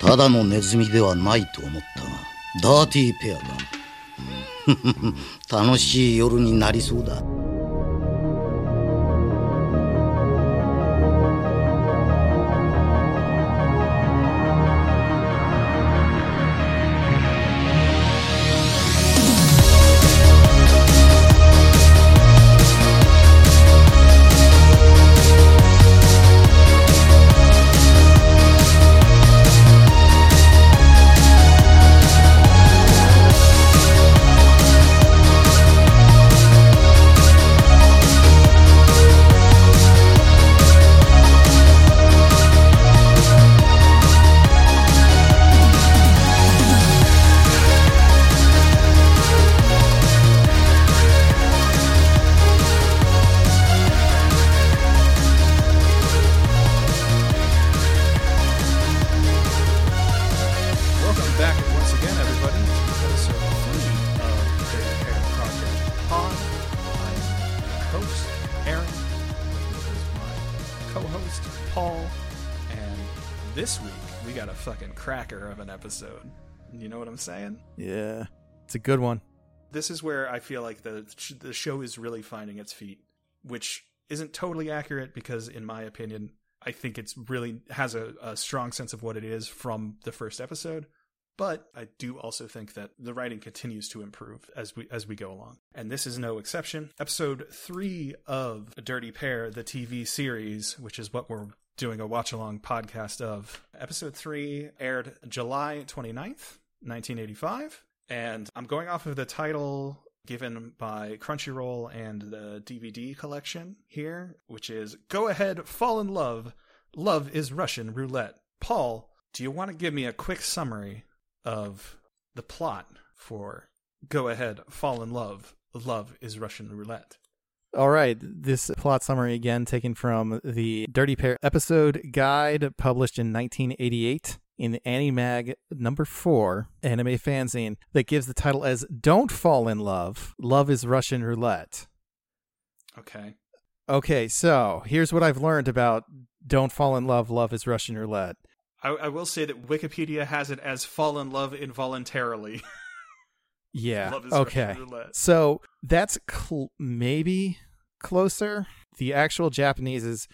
ただのネズミではないと思ったがダーティーペアだ。楽しい夜になりそうだ。Good one. This is where I feel like the the show is really finding its feet, which isn't totally accurate because, in my opinion, I think it's really has a, a strong sense of what it is from the first episode. But I do also think that the writing continues to improve as we as we go along, and this is no exception. Episode three of A Dirty Pair, the TV series, which is what we're doing a watch along podcast of. Episode three aired July 29th, 1985, and I'm going off of the title given by Crunchyroll and the DVD collection here, which is Go Ahead, Fall in Love. Love is Russian Roulette. Paul, do you want to give me a quick summary of the plot for Go Ahead, Fall in Love? Love is Russian Roulette. All right, this plot summary again taken from the Dirty Pair episode guide published in 1988 in the Animag number 4 anime fanzine that gives the title as Don't Fall in Love. Love is Russian Roulette. Okay. Okay, so here's what I've learned about Don't Fall in Love, Love is Russian Roulette. I, I will say that Wikipedia has it as fall in love involuntarily. Yeah. Love is okay. Roulette. So that's cl- maybe closer. The actual Japanese is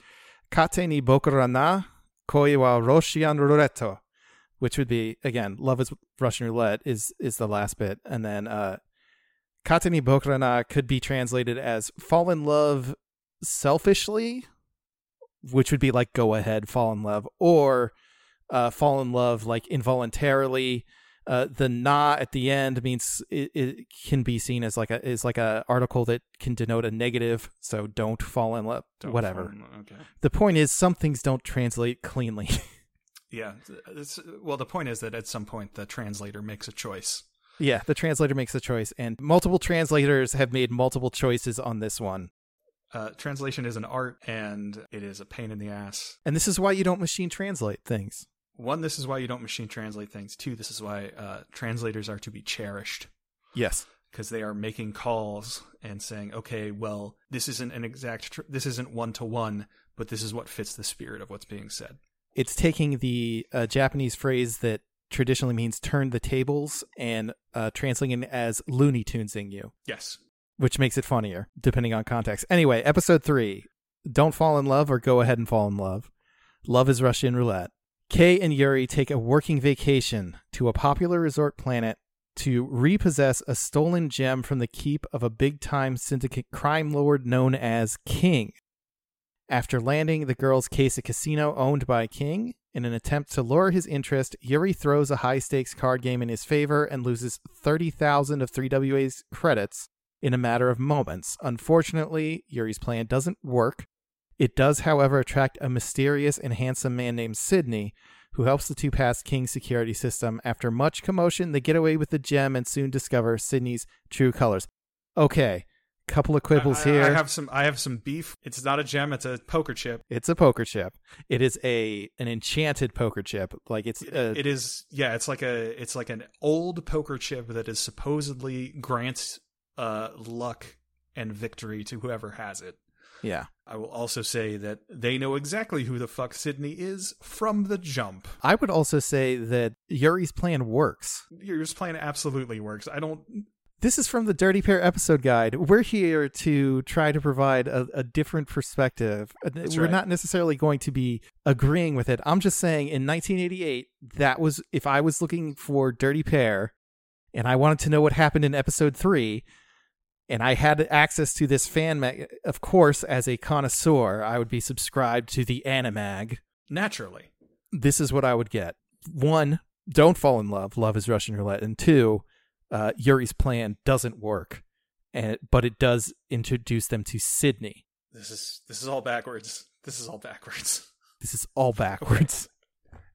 Kate ni bokura na koi wa Russian roulette, which would be again, love is Russian roulette is is the last bit, and then uh, Kate ni bokura na could be translated as fall in love selfishly, which would be like go ahead, fall in love, or uh, fall in love like involuntarily. Uh, the na at the end means it, it can be seen as like a is like a article that can denote a negative. So don't fall in love. Don't whatever. in love, Okay. The point is, some things don't translate cleanly. Yeah. It's, well, the point is that at some point the translator makes a choice. yeah, the translator makes a choice, and multiple translators have made multiple choices on this one. Uh, translation is an art and it is a pain in the ass. And this is why you don't machine translate things. One, this is why you don't machine translate things. Two, this is why uh, translators are to be cherished Yes. because they are making calls and saying, okay, well, this isn't an exact, tr- this isn't one to one, but this is what fits the spirit of what's being said. It's taking the uh, Japanese phrase that traditionally means turn the tables and uh, translating it as Looney Tunesing you. Yes. which makes it funnier depending on context. Anyway, episode three Don't Fall in Love or Go Ahead and Fall in Love. Love is Russian roulette. Kei and Yuri take a working vacation to a popular resort planet to repossess a stolen gem from the keep of a big time syndicate crime lord known as King. After landing, the girls case a casino owned by King. In an attempt to lure his interest, Yuri throws a high stakes card game in his favor and loses 30,000 of 3WA's credits in a matter of moments. Unfortunately, Yuri's plan doesn't work. It does, however, attract a mysterious and handsome man named Sydney, who helps the two pass King's security system. After much commotion, they get away with the gem and soon discover Sydney's true colors. Okay, couple of quibbles I, I- here. I have some, I have some beef. It's not a gem. It's a poker chip. It's a poker chip. It is a an enchanted poker chip. Like it's uh, it is yeah it's like a it's like an old poker chip that is supposedly grants uh luck and victory to whoever has it Yeah. I will also say that they know exactly who the fuck Sydney is from the jump. I would also say that Yuri's plan works. Yuri's plan absolutely works. I don't. This is from the Dirty Pair episode guide. We're here to try to provide a, a different perspective. Uh, That's We're right. not necessarily going to be agreeing with it. I'm just saying in 1988, that was, if I was looking for Dirty Pair and I wanted to know what happened in episode three, and I had access to this fan mag, of course, as a connoisseur, I would be subscribed to the Animag. Naturally. This is what I would get. One, don't fall in love. Love is Russian roulette. And two, uh, Yuri's plan doesn't work, and but it does introduce them to Sydney. This is this is all backwards. This is all backwards. This is all backwards.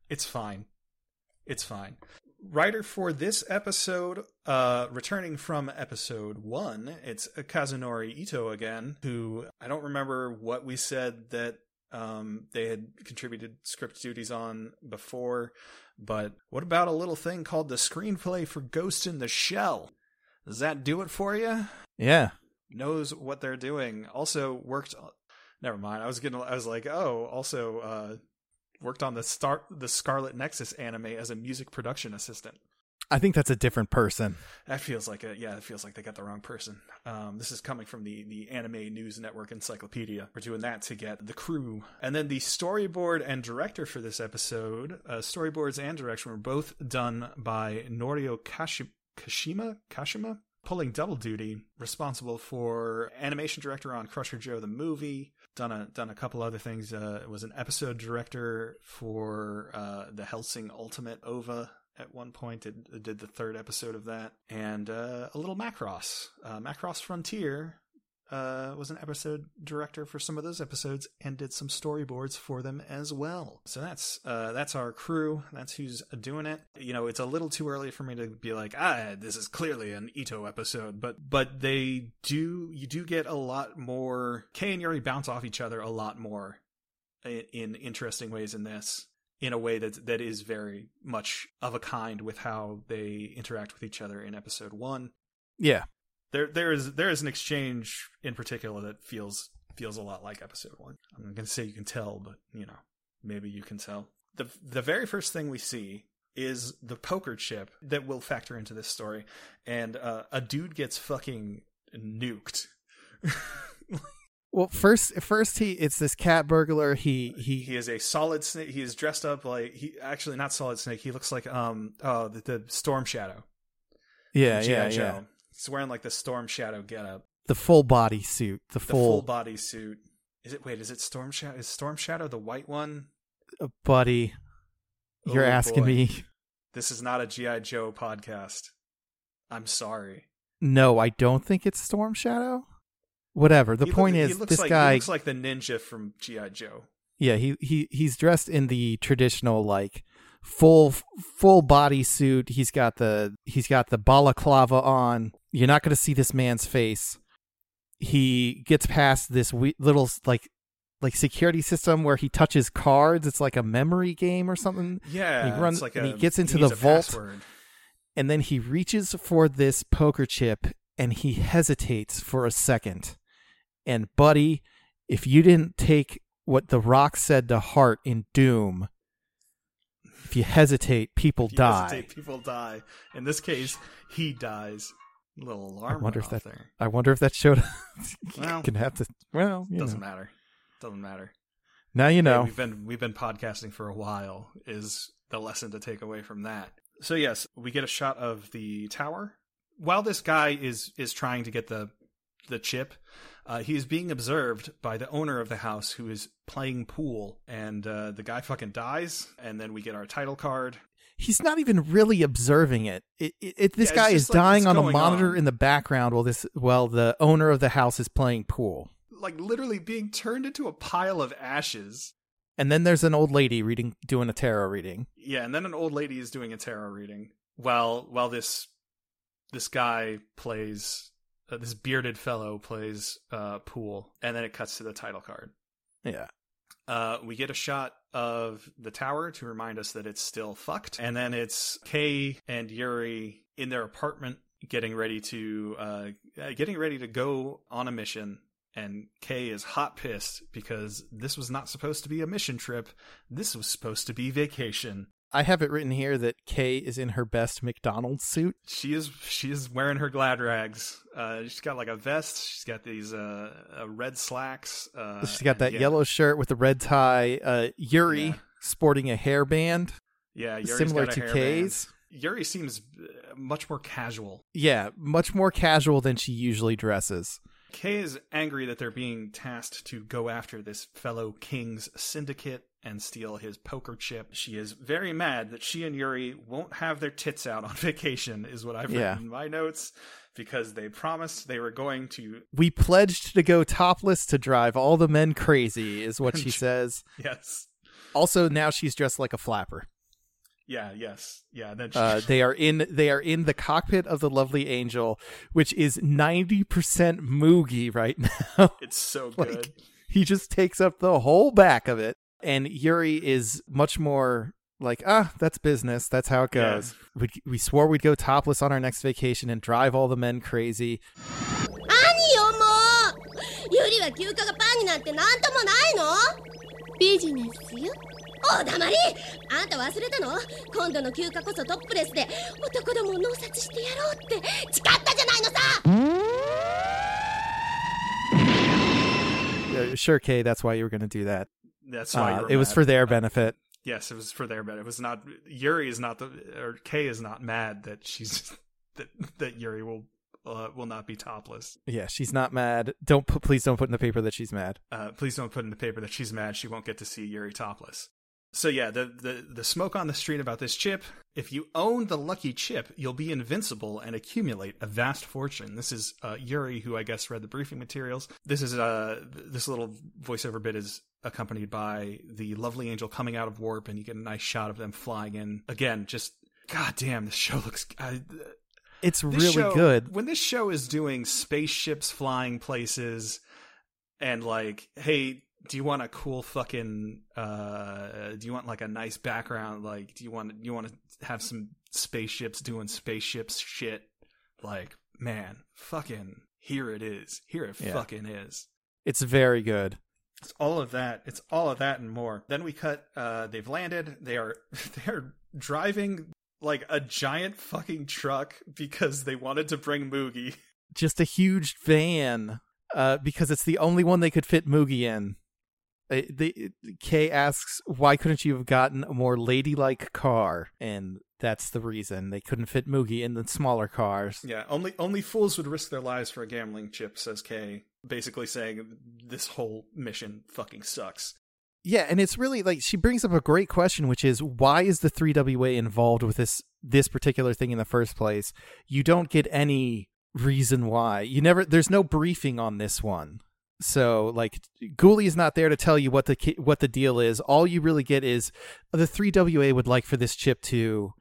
It's fine. It's fine. Writer for this episode, uh, returning from episode one, it's Kazunori Ito again, who I don't remember what we said that um, they had contributed script duties on before, but what about a little thing called the screenplay for Ghost in the Shell? Does that do it for you? Yeah. knows what they're doing. Also worked. Never mind. I was gonna. I was like, oh, also uh, worked on the start the Scarlet Nexus anime as a music production assistant. I think that's a different person. That feels like a yeah. It feels like they got the wrong person. Um, this is coming from the the Anime News Network Encyclopedia. We're doing that to get the crew, and then the storyboard and director for this episode. Uh, storyboards and direction were both done by Norio Kashi- Kashima. Kashima pulling double duty, responsible for animation director on Crusher Joe the movie. Done a done a couple other things. Uh, was an episode director for uh, the Hellsing Ultimate OVA at one point. It, did the third episode of that, and uh, a little Macross. Uh, Macross Frontier uh, was an episode director for some of those episodes and did some storyboards for them as well. So that's uh, that's our crew. That's who's doing it. You know, it's a little too early for me to be like, ah, this is clearly an Ito episode, but but they do you do get a lot more. Kei and Yuri bounce off each other a lot more in, in interesting ways in this in a way that that is very much of a kind with how they interact with each other in episode 1 Yeah. there there is there is an exchange in particular that feels feels a lot like episode one. I'm not gonna say you can tell, but you know, maybe you can tell. The the very first thing we see is the poker chip that will factor into this story, and uh, a dude gets fucking nuked. Well, first, first he it's this cat burglar. He he, he is a solid snake. He is dressed up like he actually not solid snake. He looks like um oh the, the Storm Shadow. yeah yeah Joe. yeah He's wearing like the Storm Shadow getup. the full body suit, the the full, full body suit. Is it wait? Is it Storm Shadow? Is Storm Shadow the white one? uh, buddy. You're Oh, asking boy. me? This is not a GI Joe podcast. I'm sorry. No, I don't think it's Storm Shadow. Whatever. The He point look- he is, looks this like, guy. he looks like the ninja from GI Joe. Yeah, he he he's dressed in the traditional like full full body suit. He's got the he's got the balaclava on. You're not going to see this man's face. He gets past this we- little like like security system where he touches cards. It's like a memory game or something. Yeah, He runs- like and a, he gets into needs the vault. password. And then he reaches for this poker chip and he hesitates for a second. And buddy, if you didn't take what the rock said to heart in Doom, if you hesitate, people If you die. hesitate, people die. In this case, he dies. little alarm. I wonder if that there. I wonder if that showed Well, can have to well, doesn't know. matter. Doesn't matter. Now you Hey, know. we've been we've been podcasting for a while. Is the lesson to take away from that? So yes, we get a shot of the tower. While this guy is is trying to get the the chip, uh, he is being observed by the owner of the house who is playing pool, and uh, the guy fucking dies. And then we get our title card. He's not even really observing it. It, it, it this Yeah, guy is like dying on a monitor on. in the background while this while the owner of the house is playing pool. Like literally being turned into a pile of ashes. And then there's an old lady reading doing a tarot reading. Yeah, and then an old lady is doing a tarot reading while while this this guy plays uh, this bearded fellow plays uh, pool, and then it cuts to the title card. Yeah. Uh, we get a shot of the tower to remind us that it's still fucked, and then it's Kei and Yuri in their apartment getting ready to uh, uh, getting ready to go on a mission and Kei is hot pissed because this was not supposed to be a mission trip. This was supposed to be vacation. I have it written here that Kei is in her best McDonald's suit. She is she is wearing her glad rags. Uh, she's got like a vest. She's got these uh, uh red slacks. Uh, She's got that yeah, yellow shirt with the red tie. Uh, Yuri Yeah. sporting a hairband Yeah, Yuri's similar to. Kei's. Yuri seems uh, much more casual. Yeah, much more casual than she usually dresses. Kei is angry that they're being tasked to go after this fellow king's syndicate and steal his poker chip. She is very mad that she and Yuri won't have their tits out on vacation, is what I've Yeah. written in my notes, because they promised they were going to. We pledged to go topless to drive all the men crazy, is what she says. Yes. Also, now she's dressed like a flapper. Yeah, yes. Yeah, uh, they are in they are in the cockpit of the lovely angel, which is 90% Mughi right now. It's so good. Like, he just takes up the whole back of it. And Yuri is much more like, ah, that's business. That's how it goes. Yeah. We, we swore we'd go topless on our next vacation and drive all the men crazy. ユリは休暇がパンになって何ともないのビジネスよおだまりあんた忘れたの今度の休暇こそトップレスで男どもを脳殺してやろうって誓ったじゃないのさ Sure, Kei, that's why you were going to do that. That's why uh, it was for their benefit. Yes, it was for their benefit. It was not Yuri is not the or Kei is not mad that she's that that Yuri will uh, will not be topless. Yeah, she's not mad. Don't put, please don't put in the paper that she's mad. Uh, please don't put in the paper that she's mad. She won't get to see Yuri topless. So yeah, the, the the smoke on the street about this chip. If you own the lucky chip, you'll be invincible and accumulate a vast fortune. This is uh, Yuri, who I guess read the briefing materials. This is uh this little voiceover bit is accompanied by the lovely angel coming out of warp, and you get a nice shot of them flying in. Again, just god damn, this show looks. I, It's really show- good. When this show is doing spaceships flying places and like, hey, do you want a cool fucking uh do you want like a nice background? Like do you want you want to have some spaceships doing spaceships shit? Like, man, fucking here it is. Here it Yeah. fucking is. It's very good. It's all of that. It's all of that and more. Then we cut. Uh, they've landed. They are they're driving like a giant fucking truck because they wanted to bring Mughi. Just a huge van, uh, because it's the only one they could fit Mughi in. Uh, the Kei asks, "Why couldn't you have gotten a more ladylike car?" And that's the reason they couldn't fit Mughi in the smaller cars. Yeah, only only fools would risk their lives for a gambling chip, says Kei. Basically saying this whole mission fucking sucks. Yeah, and it's really like she brings up a great question, which is why is the 3WA involved with this this particular thing in the first place? You don't get any reason why. You never there's no briefing on this one. So like Ghoulie is not there to tell you what the what the deal is. All you really get is the 3WA would like for this chip to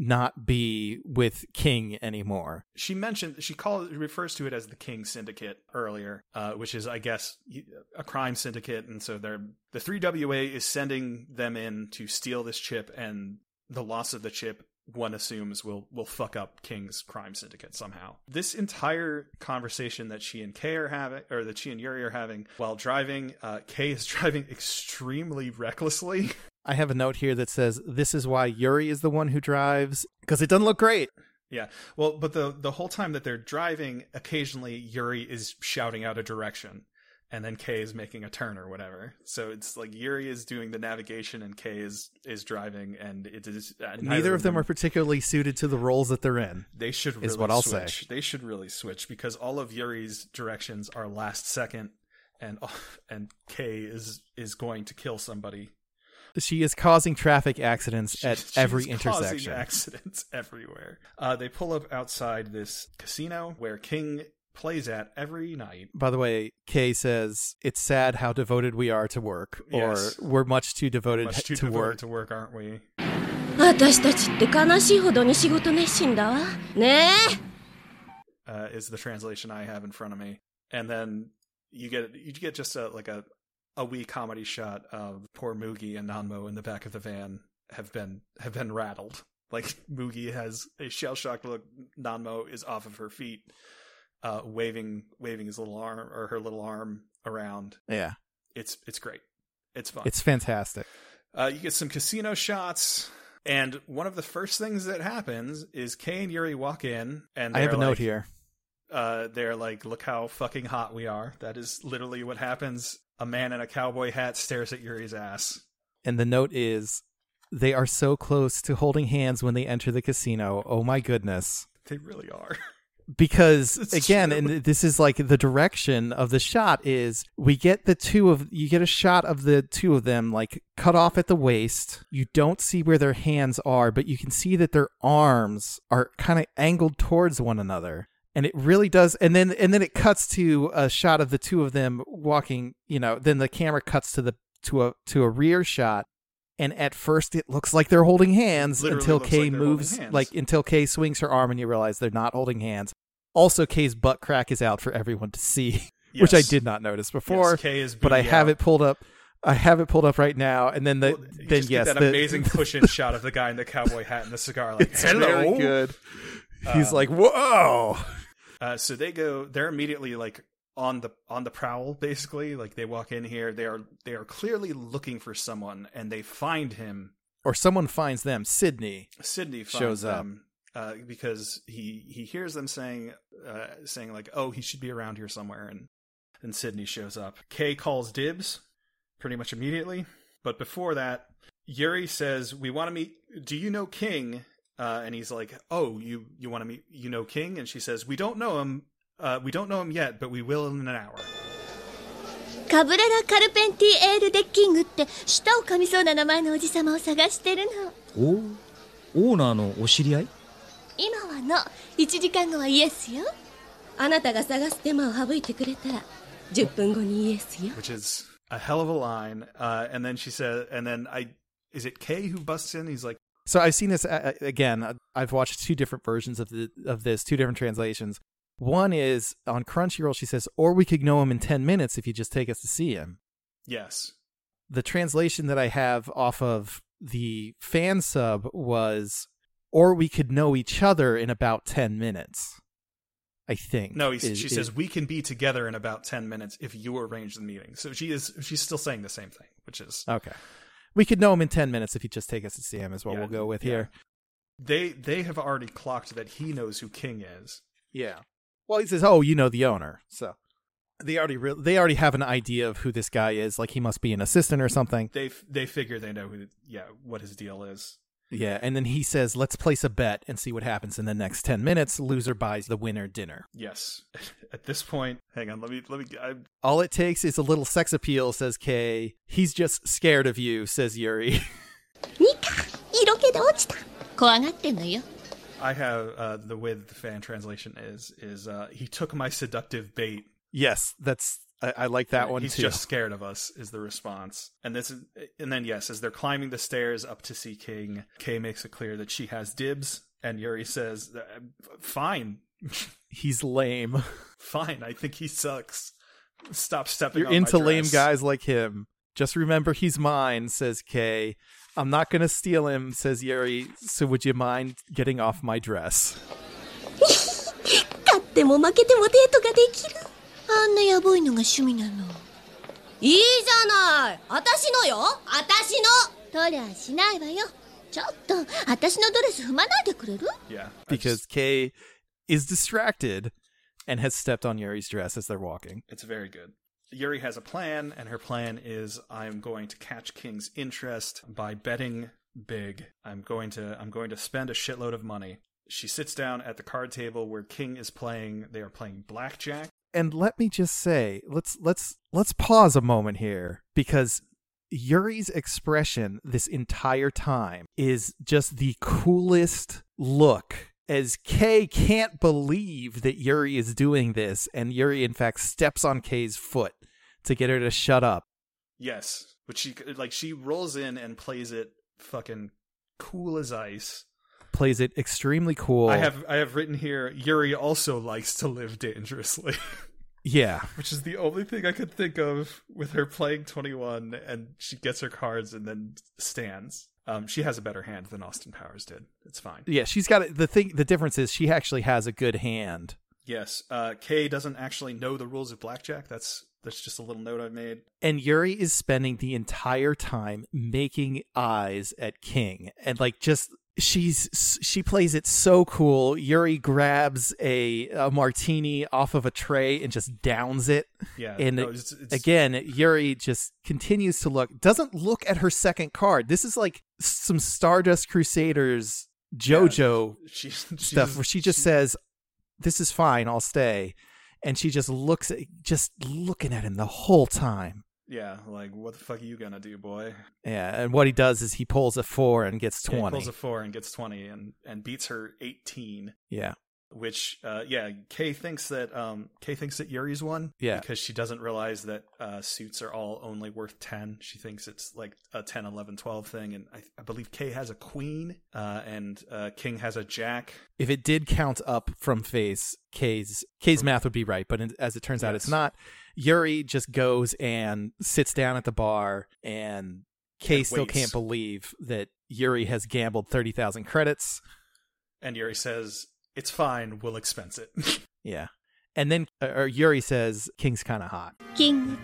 not be with King anymore. She mentioned she calls refers to it as the King Syndicate earlier, uh, which is I guess a crime syndicate, and so they're the 3WA is sending them in to steal this chip, and the loss of the chip one assumes will will fuck up King's crime syndicate somehow. This entire conversation that she and Kei are having, or that she and Yuri are having while driving, uh, Kei is driving extremely recklessly. I have a note here that says this is why Yuri is the one who drives because it doesn't look great. Yeah. Well, but the the whole time that they're driving, occasionally Yuri is shouting out a direction, and then Kei is making a turn or whatever. So it's like Yuri is doing the navigation and Kei is is driving, and it is uh, Neither, of them are particularly suited to the roles that they're in. They should really is what I'll say. switch. They should really switch because all of Yuri's directions are last second, and and Kei is is going to kill somebody. She is causing traffic accidents at She's every causing intersection. accidents everywhere. Uh, they pull up outside this casino where King plays at every night. By the way, Kei says it's sad how devoted we are to work, yes. or we're much too devoted much too to devoted work. To work, aren't we? 私たちって悲しいほどに仕事熱心だわ。ねえ。Uh, is the translation I have in front of me, and then you get you get just a like a a wee comedy shot of poor Mughi and Nanmo in the back of the van have been have been rattled. Like Mughi has a shell shocked look, Nanmo is off of her feet, uh, waving waving his little arm or her little arm around. Yeah. It's it's great. It's fun. It's fantastic. Uh, you get some casino shots, and one of the first things that happens is Kei and Yuri walk in, and I have a they're note here. Uh, they're like, "Look how fucking hot we are." That is literally what happens. A man in a cowboy hat stares at Yuri's ass. And the note is they are so close to holding hands when they enter the casino. Oh my goodness. They really are. because It's again true. and this is like the direction of the shot is we get the two of you get a shot of the two of them like cut off at the waist. You don't see where their hands are but you can see that their arms are kind of angled towards one another. And it really does and then and then it cuts to a shot of the two of them walking you know then the camera cuts to the to a to a rear shot and at first it looks like they're holding hands Literally until Kei like moves like until Kei swings her arm and you realize they're not holding hands. Also Kei's butt crack is out for everyone to see, which I did not notice before, Yes, Kei is but I booty have out. it pulled up. I have it pulled up right now and then the Well, then yes that the, amazing push-in shot of the guy in the cowboy hat and the cigar. Like, it's hello. very good. He's Um, like, "Whoa." Uh, so they go. They're immediately like on the on the prowl. Basically, like they walk in here. They are they are clearly looking for someone, and they find him. Or someone finds them, Sydney. Sydney finds Shows up. uh, because he he hears them saying uh, saying like, "Oh, he should be around here somewhere," and and Sydney shows up. Kei calls dibs pretty much immediately, but before that, Yuri says, "We want to meet. Do you know King?" Uh, and he's like, "Oh, you you want to meet? You know King?" And she says, "We don't know him. Uh, we don't know him yet, but we will in an hour. カブレラ・カルペンティエール・デッキングって舌を噛みそうな名前のおじさまを探してるのおオーナーのお知り合い今はの1時間後はイエスよあなたが探す手間を省いてくれたら10分後にイエスよ Which is a hell of a line、uh, and then she said and then I is it Kei who busts in he's like So I've seen this uh, uh, again. I've watched two different versions of the, of this, two different translations. One is on Crunchyroll. She says, "Or we could know him in ten minutes if you just take us to see him." yes, The translation that I have off of the fan sub was, "Or we could know each other in about ten minutes." I think. no. Is- she is- says we can be together in about ten minutes if you arrange the meeting. So she is, she's still saying the same thing, which is "Okay, we could know him in ten minutes if you just take us to see him." Is what Yeah, we'll go with yeah. here. they they have already clocked that he knows who King is. Yeah. Well, he says, "Oh, you know the owner," so they already re- they already have an idea of who this guy is. Like he must be an assistant or something. They f- they figure they know who, yeah, what his deal is. Yeah, and then he says, "Let's place a bet and see what happens in the next ten minutes." Loser buys the winner dinner. Yes. At this point, hang on. Let me let me. I, All it takes is a little sex appeal," says Kei. He's just scared of you," says Yuri. I have uh, the way that the fan translation is is uh, he took my seductive bait. Yes, that's I, I like that one. He's too. just scared of us is the response. And this is, and then yes, as they're climbing the stairs up to see King, Kei makes it clear that she has dibs, and Yuri says, uh, "Fine." he's lame. Fine, I think he sucks. Stop stepping. You're into lame guys like him. Just remember he's mine, says Kei. I'm not going to steal him, says Yuri. So would you mind getting off my dress? 勝っても負けてもデートができるあんなやばいのが趣味なのいいじゃない私のよ私のとりゃしないわよちょっと私のドレス踏まないでくれる Yeah, because Kei is distracted and has stepped on Yuri's dress as they're walking. It's very good. Yuri has a plan, and her plan is I'm going to catch King's interest by betting big. I'm going to I'm going to spend a shitload of money. She sits down at the card table where King is playing. They are playing blackjack. And let me just say, let's let's let's pause a moment here because Yuri's expression this entire time is just the coolest look as Kei can't believe that Yuri is doing this and Yuri in fact steps on Kei's foot to get her to shut up. Yes, but she like she rolls in and plays it fucking cool as ice. Plays it extremely cool. I have I have written here. Yuri also likes to live dangerously. yeah. which is the only thing I could think of with her playing 21 and she gets her cards and then stands. Um, she has a better hand than Austin Powers did. It's fine. Yeah, she's got it. The thing the difference is she actually has a good hand. Yes. Uh, Kei doesn't actually know the rules of blackjack. That's that's just a little note I made. And Yuri is spending the entire time making eyes at King and like just she's she plays it so cool. Yuri grabs a, a martini off of a tray and just downs it. Yeah. And no, it's, it's, Again, Yuri just continues to look doesn't look at her second card. This is like some Stardust Crusaders JoJo she, she stuff just- where she just says, "This is fine, I'll stay," and she just looks at, just looking at him the whole time. Yeah, like what the fuck are you gonna do, boy? Yeah, and what he does is he pulls a four and gets Yeah, he twenty. pulls a four and gets twenty, and and beats her eighteen. yeah, Which, uh, yeah, Kei thinks that um, Kei thinks that Yuri's won. Yeah. because she doesn't realize that uh, suits are all only worth ten. She thinks it's like a 10, 11, 12 thing, and I, I believe Kei has a queen, uh, and uh, King has a jack. if it did count up from face, Kei's Kei's math would be right, but as it turns out, it's not. Yuri just goes and sits down at the bar, and Kei And still waits. can't believe that Yuri has gambled thirty thousand credits. And Yuri says, it's fine, we'll expense it. yeah. And then uh, or Yuri says, King's kind of hot. King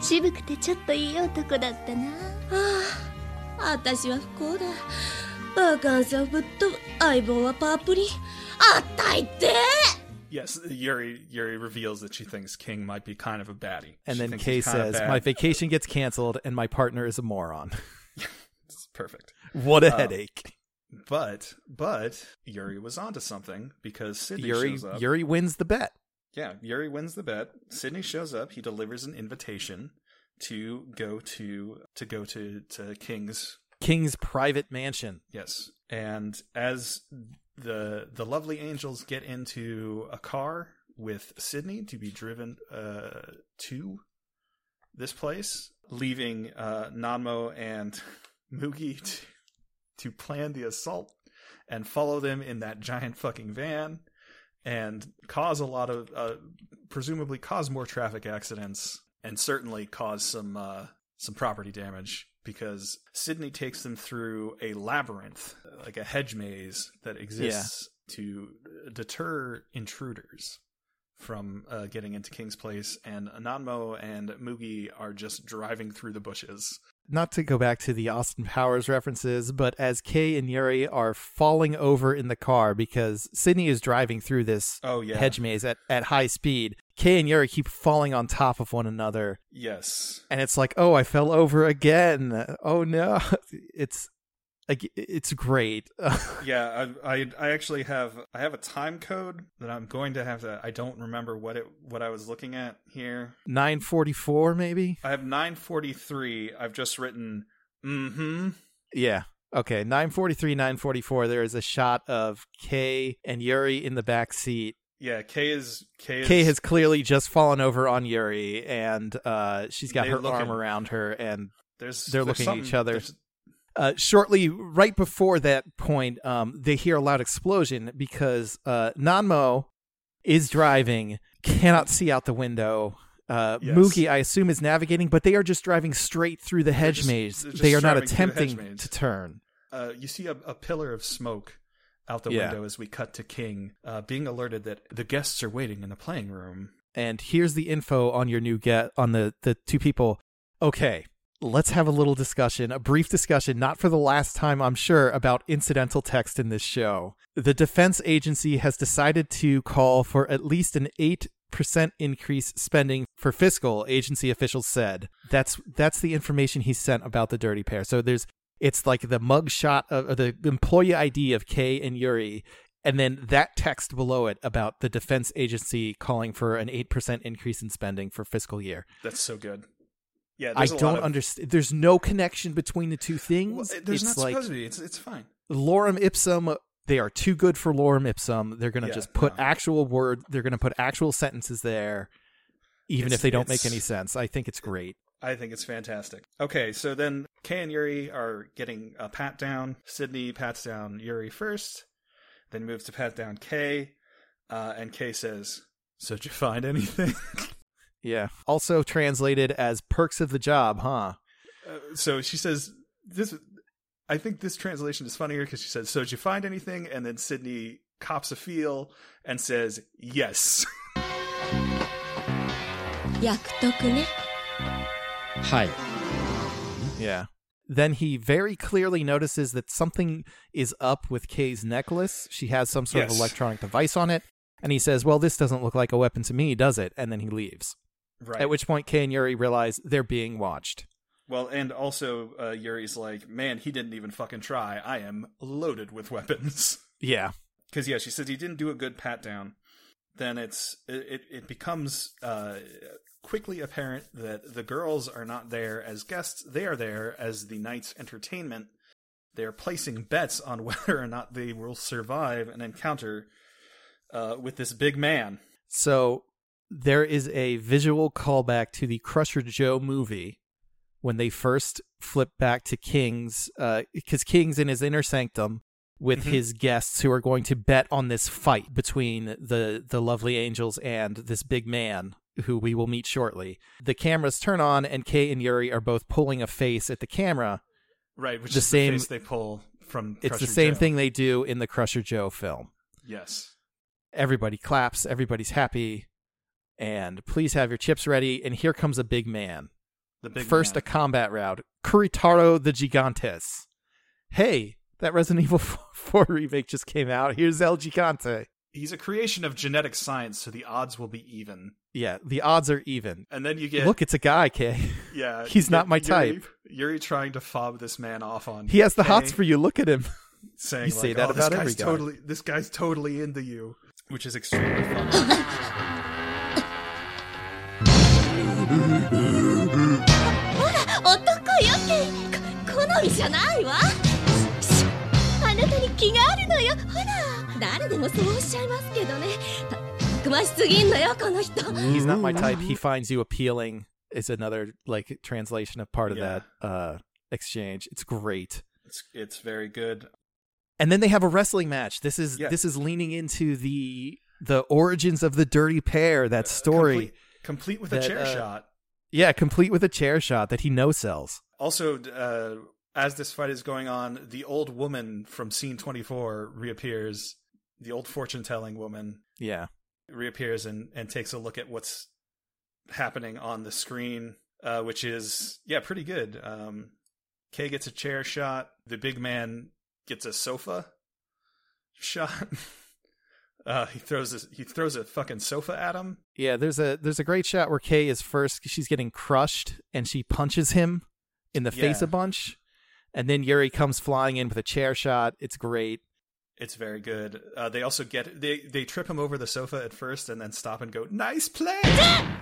渋くてちょっといい男だったなあ私は不幸だバカンスはぶっ飛ぶ相棒はパープリあったいって Yes, Yuri Yuri reveals that she thinks King might be kind of a baddie. And she then Kei says, "My vacation gets canceled, and my partner is a moron." it's perfect. What a um, headache! But but Yuri was onto something because Sydney Yuri shows up. Yuri wins the bet. Yeah, Yuri wins the bet. Sydney shows up. He delivers an invitation to go to to go to to King's. King's private mansion. Yes, and as the the lovely angels get into a car with Sydney to be driven uh, to this place, leaving uh, Nanmo and Mughi to, plan the assault and follow them in that giant fucking van and cause a lot of uh, presumably cause more traffic accidents and certainly cause some uh, some property damage because Sydney takes them through a labyrinth like a hedge maze that exists to deter intruders from uh, getting into King's Place. And Nanmo and Mughi are just driving through the bushes Not to go back to the Austin Powers references, but as Kei and Yuri are falling over in the car because Sydney is driving through this oh yeah hedge maze at, at high speed, Kei and Yuri keep falling on top of one another. yes And it's like, oh, I fell over again. Oh no. It's like it's great. Yeah, I, I I actually have I have a time code that I'm going to have to. I don't remember what it what I was looking at here. 944 maybe? I have 943. I've just written mm-hmm. Yeah. Okay, 943 944 there is a shot of Kei and Yuri in the back seat. Yeah, Kei is Kei is Kei has clearly just fallen over on Yuri and uh she's got her arm around her and there's they're there's looking at each other. there's- uh, shortly right before that point um, they hear a loud explosion because uh, nanmo is driving cannot see out the window uh, Yes. Mughi, I assume, is navigating, but they are just driving straight through the hedge just- maze. They are not the attempting to turn. Uh, you see a, a pillar of smoke out the Yeah. window as we cut to King, uh, being alerted that the guests are waiting in the playing room. And here's the info on your new get on the the two people. Okay, let's have a little discussion, a brief discussion, not for the last time, I'm sure, about incidental text in this show. The defense agency has decided to call for at least an eight percent increase spending for fiscal agency officials said that's that's the information he sent about the dirty pair so there's it's like the mug shot of the employee id of kei and yuri and then that text below it about the defense agency calling for an 8% increase in spending for fiscal year. That's so good. Yeah, I don't of- understand. There's no connection between the two Well, things. there's it's not like supposed to be. It's it's fine. lorem ipsum. They are too good for lorem ipsum. They're going to Yeah, just put no. actual word. They're going to put actual sentences there, even It's- if they don't make any sense. I think it's great. I think it's fantastic. Okay, so then Kei and Yuri are getting a pat down. Sydney pats down Yuri first, then moves to pat down Kei, uh, and Kei says, "So did you find anything?" Yeah. Also translated as perks of the job, huh? Uh, so she says this I think this translation is funnier because she says, "So did you find anything?" and then Sydney cops a feel and says, "Yes." Hi. Yeah. Then he very clearly notices that something is up with Kei's necklace. She has some sort yes. of electronic device on it. And he says, Well, this doesn't look like a weapon to me, does it? And then he leaves right. At which point, Kei and Yuri realize they're being watched. well, and also uh, Yuri's like, man, he didn't even fucking try. I am loaded with weapons. Yeah. because yeah, she says he didn't do a good pat down. Then it's it it, becomes uh, quickly apparent that the girls are not there as guests; they are there as the night's entertainment. They are placing bets on whether or not they will survive an encounter uh, with this big man. So there is a visual callback to the Crusher Joe movie when they first flip back to King's, because King's in his inner sanctum with Mhm. his guests who are going to bet on this fight between the the lovely angels and this big man who we will meet shortly. The cameras turn on, and Kei and Yuri are both pulling a face at the camera. Right, which The is same- the face they pull from. It's the same Joe. thing they do in the Crusher Joe film. Yes. everybody claps, everybody's happy, and please have your chips ready. And here comes a big man. The big First, man. a combat round. Kuritaro the Gigantes. Hey, that Resident Evil 4 remake just came out. Here's El Gigante. he's a creation of genetic science, so the odds will be even. Yeah, the odds are even. And then you get Look, it's a guy, Kei. Yeah, He's not my Yuri- type. Yuri trying to fob this man off on. He has the hots for you. Look at him. saying you say like, that oh, this about guy's every guy." Totally, this guy's totally into you, which is extremely fun. みじゃないわししあなたに気があるのよほら誰でもそうおっしゃいますけどねたたくましすぎんのよこの人 He's not my type. He finds you appealing. Is another like translation of part of Yeah. that uh exchange. It's great. it's it's very good. and then they have a wrestling match. This is Yeah. this is leaning into the the origins of the dirty pair. That story, complete, complete with a that, chair uh, shot. yeah, complete with a chair shot that he no sells. Also, uh, as this fight is going on, the old woman from scene twenty four reappears. The old fortune telling woman Yeah, reappears and, and takes a look at what's happening on the screen, uh, which is yeah, pretty good. Um, Kei gets a chair shot. The big man gets a sofa shot. uh, he throws a, he throws a fucking sofa at him. yeah. There's a there's a great shot where Kei is first. She's getting crushed and she punches him in the face a bunch, and then Yuri comes flying in with a chair shot. It's great. It's very good. Uh, they also get they they trip him over the sofa at first, and then stop and go. Nice play. nice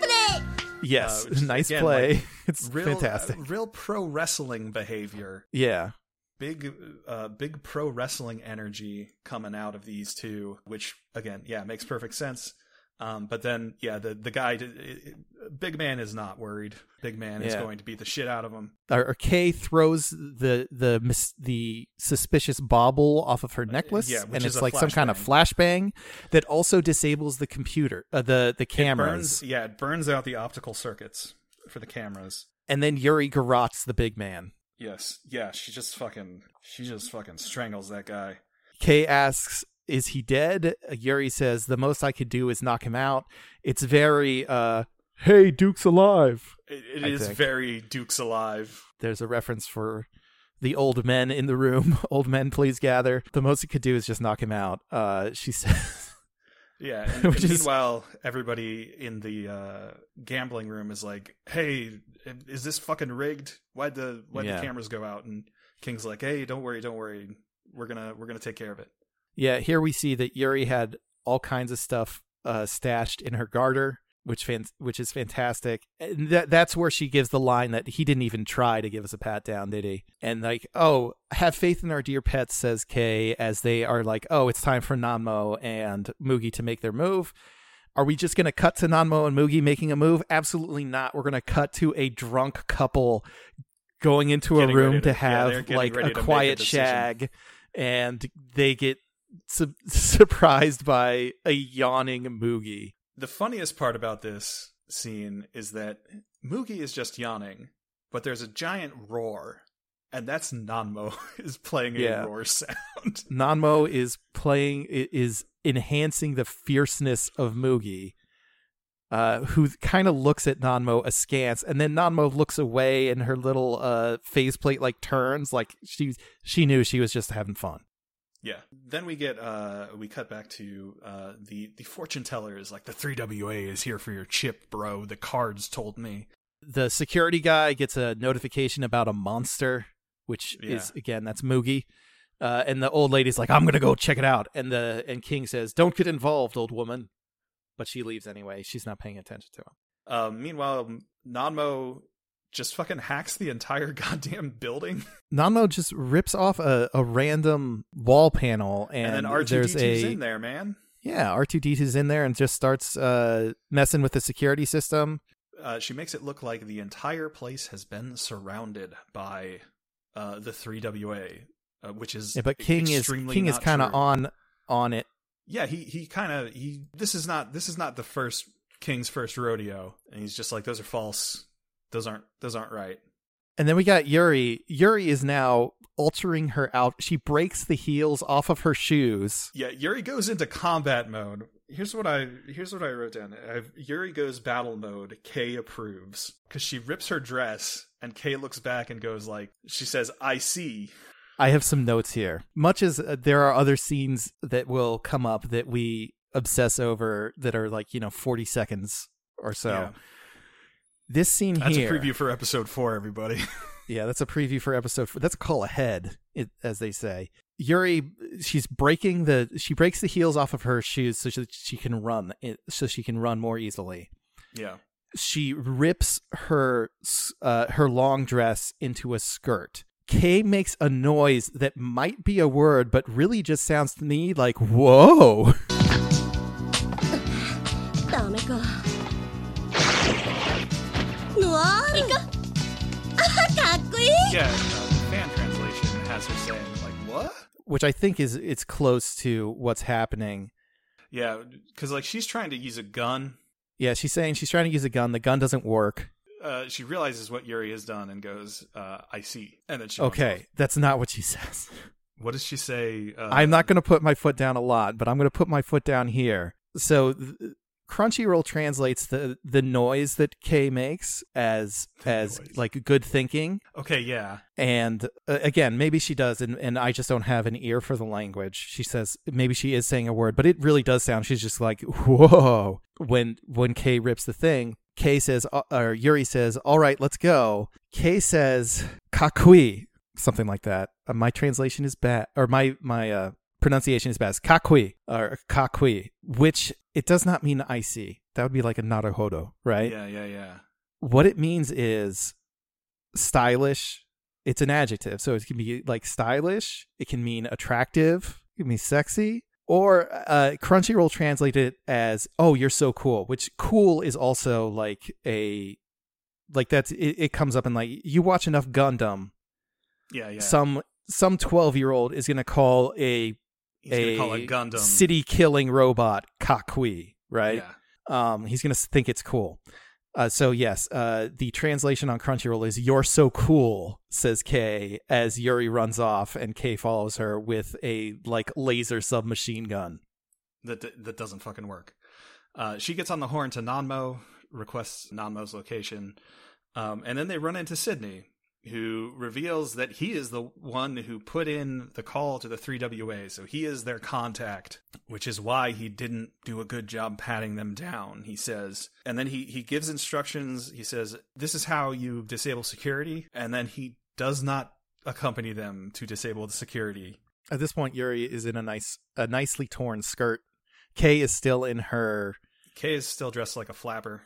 play. Yes, uh, nice again, play. Like, it's real, uh, fantastic. Uh, real pro wrestling behavior. Yeah. Big, uh, big pro wrestling energy coming out of these two, which again, yeah, makes perfect sense um but then yeah the the guy it, it- big man is not worried. Big man is going to beat the shit out of him. Or, Kei throws the the the suspicious bauble off of her necklace, Uh, yeah, which and it's like some kind of flashbang. that also disables the computer, uh, the the It cameras. burns, yeah it burns out the optical circuits for the cameras. And then Yuri garrots the big man. yes. Yeah she just fucking she just fucking strangles that guy. Kei asks, "Is he dead?" Uh, Yuri says, "The most I could do is knock him out." It's very, uh, "Hey, Duke's alive." it, it I is think. very duke's alive There's a reference for the old men in the room. old men, please gather. The most he could do is just knock him out. Uh, she says. Yeah, and, Which and is- meanwhile, everybody in the uh, gambling room is like, "Hey, is this fucking rigged? Why'd the why'd Yeah. the cameras go out?" And King's like, "Hey, don't worry, don't worry. We're gonna we're gonna take care of it." Yeah, here we see that Yuri had all kinds of stuff uh, stashed in her garter, which fan- which is fantastic. And that that's where she gives the line that he didn't even try to give us a pat down, did he? And like, oh, have faith in our dear pets, says Kei, as they are like, oh, it's time for Nanmo and Mughi to make their move. Are we just going to cut to Nanmo and Mughi making a move? Absolutely not. We're going to cut to a drunk couple going into Getting a room to to- have they're like a make a quiet shag and they get su- surprised by a yawning Mughi. The funniest part about this scene is that Mughi is just yawning, but there's a giant roar, and that's Nanmo is playing a Yeah. roar sound. Nanmo is playing is enhancing the fierceness of Mughi, uh, who kind of looks at Nanmo askance, and then Nanmo looks away, and her little uh faceplate like turns, like she she knew she was just having fun. Yeah. Then we get uh we cut back to uh the the fortune teller is like the 3WA is here for your chip, bro. The cards told me. The security guy gets a notification about a monster, which Yeah. is again that's Mughi. Uh, and the old lady's like, "I'm gonna go check it out," and the and King says, "Don't get involved, old woman," but she leaves anyway. She's not paying attention to him. Uh, meanwhile, Nanmo just fucking hacks the entire goddamn building, Nanmo just rips off a, a random wall panel, and, and, then R2D2's there's a in there, man. yeah R two D 2s in there and just starts uh, messing with the security system. Uh, she makes it look like the entire place has been surrounded by uh, the 3WA, uh, which is Yeah, but King is King is kind of on on it. yeah he he kind of he this is not this is not the first king's first rodeo and he's just like those are false those aren't those aren't right And then we got Yuri. Yuri is now altering her out. She breaks the heels off of her shoes. yeah yuri goes into combat mode here's what i here's what i wrote down I've, yuri goes battle mode kei approves because she rips her dress and kei looks back and goes like she says i see I have some notes here. Much as uh, there are other scenes that will come up that we obsess over that are like, you know, 40 seconds or so. Yeah. This scene that's here. That's a preview for episode four everybody Yeah, that's a preview for episode. Four. That's a call ahead, it, as they say. Yuri, she's breaking the. She breaks the heels off of her shoes so that she can run. It, so she can run more easily. yeah She rips her uh, her long dress into a skirt. Kei makes a noise that might be a word, but really just sounds to me like "whoa." Ah, yeah, the fan translation has her saying like what? Which I think is it's close to what's happening. Yeah, because like she's trying to use a gun. Yeah, she's saying she's trying to use a gun. The gun doesn't work. Uh, she realizes what Yuri has done and goes, uh, "I see." And then she okay, that's not what she says. What does she say? Uh, I'm not going to put my foot down a lot, but I'm going to put my foot down here. So th- Crunchyroll translates the the noise that Kei makes as The as noise. like good thinking. Okay, yeah, And uh, again, maybe she does, and, and I just don't have an ear for the language. She says maybe she is saying a word, but it really does sound. She's just like whoa when when Kei rips the thing. Kei says, uh, or Yuri says, "All right, let's go." Kei says, "Kakui," something like that. Uh, my translation is bad, or my my uh, pronunciation is bad. It's kakui or kakui, which it does not mean icy. That would be like a naruhodo, right? yeah, yeah, yeah. what it means is stylish. It's an adjective, so it can be like stylish. It can mean attractive. It can mean sexy. Or uh, Crunchyroll translated it as "Oh, you're so cool," which "cool" is also like a like that's it, it comes up in like you watch enough Gundam, Yeah, yeah. some some twelve year old is gonna call a He's a gonna call it Gundam. city killing robot kakui, right? Yeah. um, he's gonna think it's cool. Uh, so yes, uh, the translation on Crunchyroll is "You're so cool," says Kei as Yuri runs off, and Kei follows her with a like laser submachine gun. That that doesn't fucking work. Uh, she gets on the horn to Nanmo, requests Nanmo's location, um, and then they run into Sydney, who reveals that he is the one who put in the call to the 3WA. So he is their contact, which is why he didn't do a good job patting them down, he says. And then he, he gives instructions. He says, This is how you disable security. And then he does not accompany them to disable the security. At this point, Yuri is in a nice, a nicely torn skirt. Kei is still in her. Kei is still dressed like a flapper.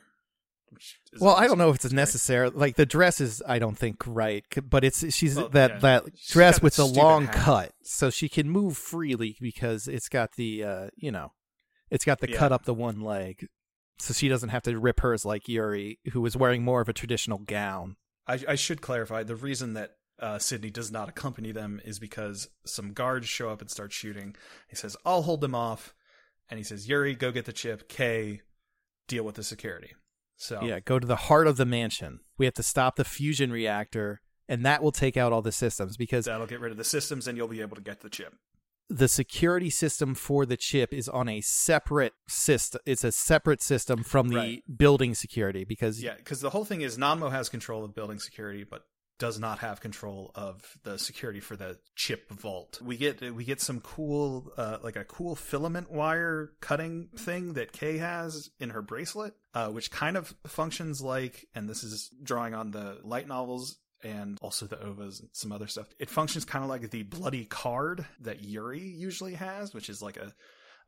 Well, I don't know if it's necessary. Like the dress is, I don't think right, but it's she's Well, that yeah. that She's dress with the long hat. cut, so she can move freely because it's got the uh, you know, it's got the Yeah. cut up the one leg, so she doesn't have to rip hers like Yuri, who was wearing more of a traditional gown. I, I should clarify the reason that uh, Sydney does not accompany them is because some guards show up and start shooting. He says, "I'll hold them off," and he says, "Yuri, go get the chip. Kei, deal with the security." So Yeah, go to the heart of the mansion. We have to stop the fusion reactor and that will take out all the systems because That'll get rid of the systems, and you'll be able to get the chip. the security system for the chip is on a separate system. It's a separate system from the Right. building security because Yeah, because the whole thing is Nanmo has control of building security, but does not have control of the security for the chip vault. We get we get some cool uh, like a cool filament wire cutting thing that Kei has in her bracelet, uh, which kind of functions like, and this is drawing on the light novels and also the ovas and some other stuff. It functions kind of like the bloody card that Yuri usually has, which is like a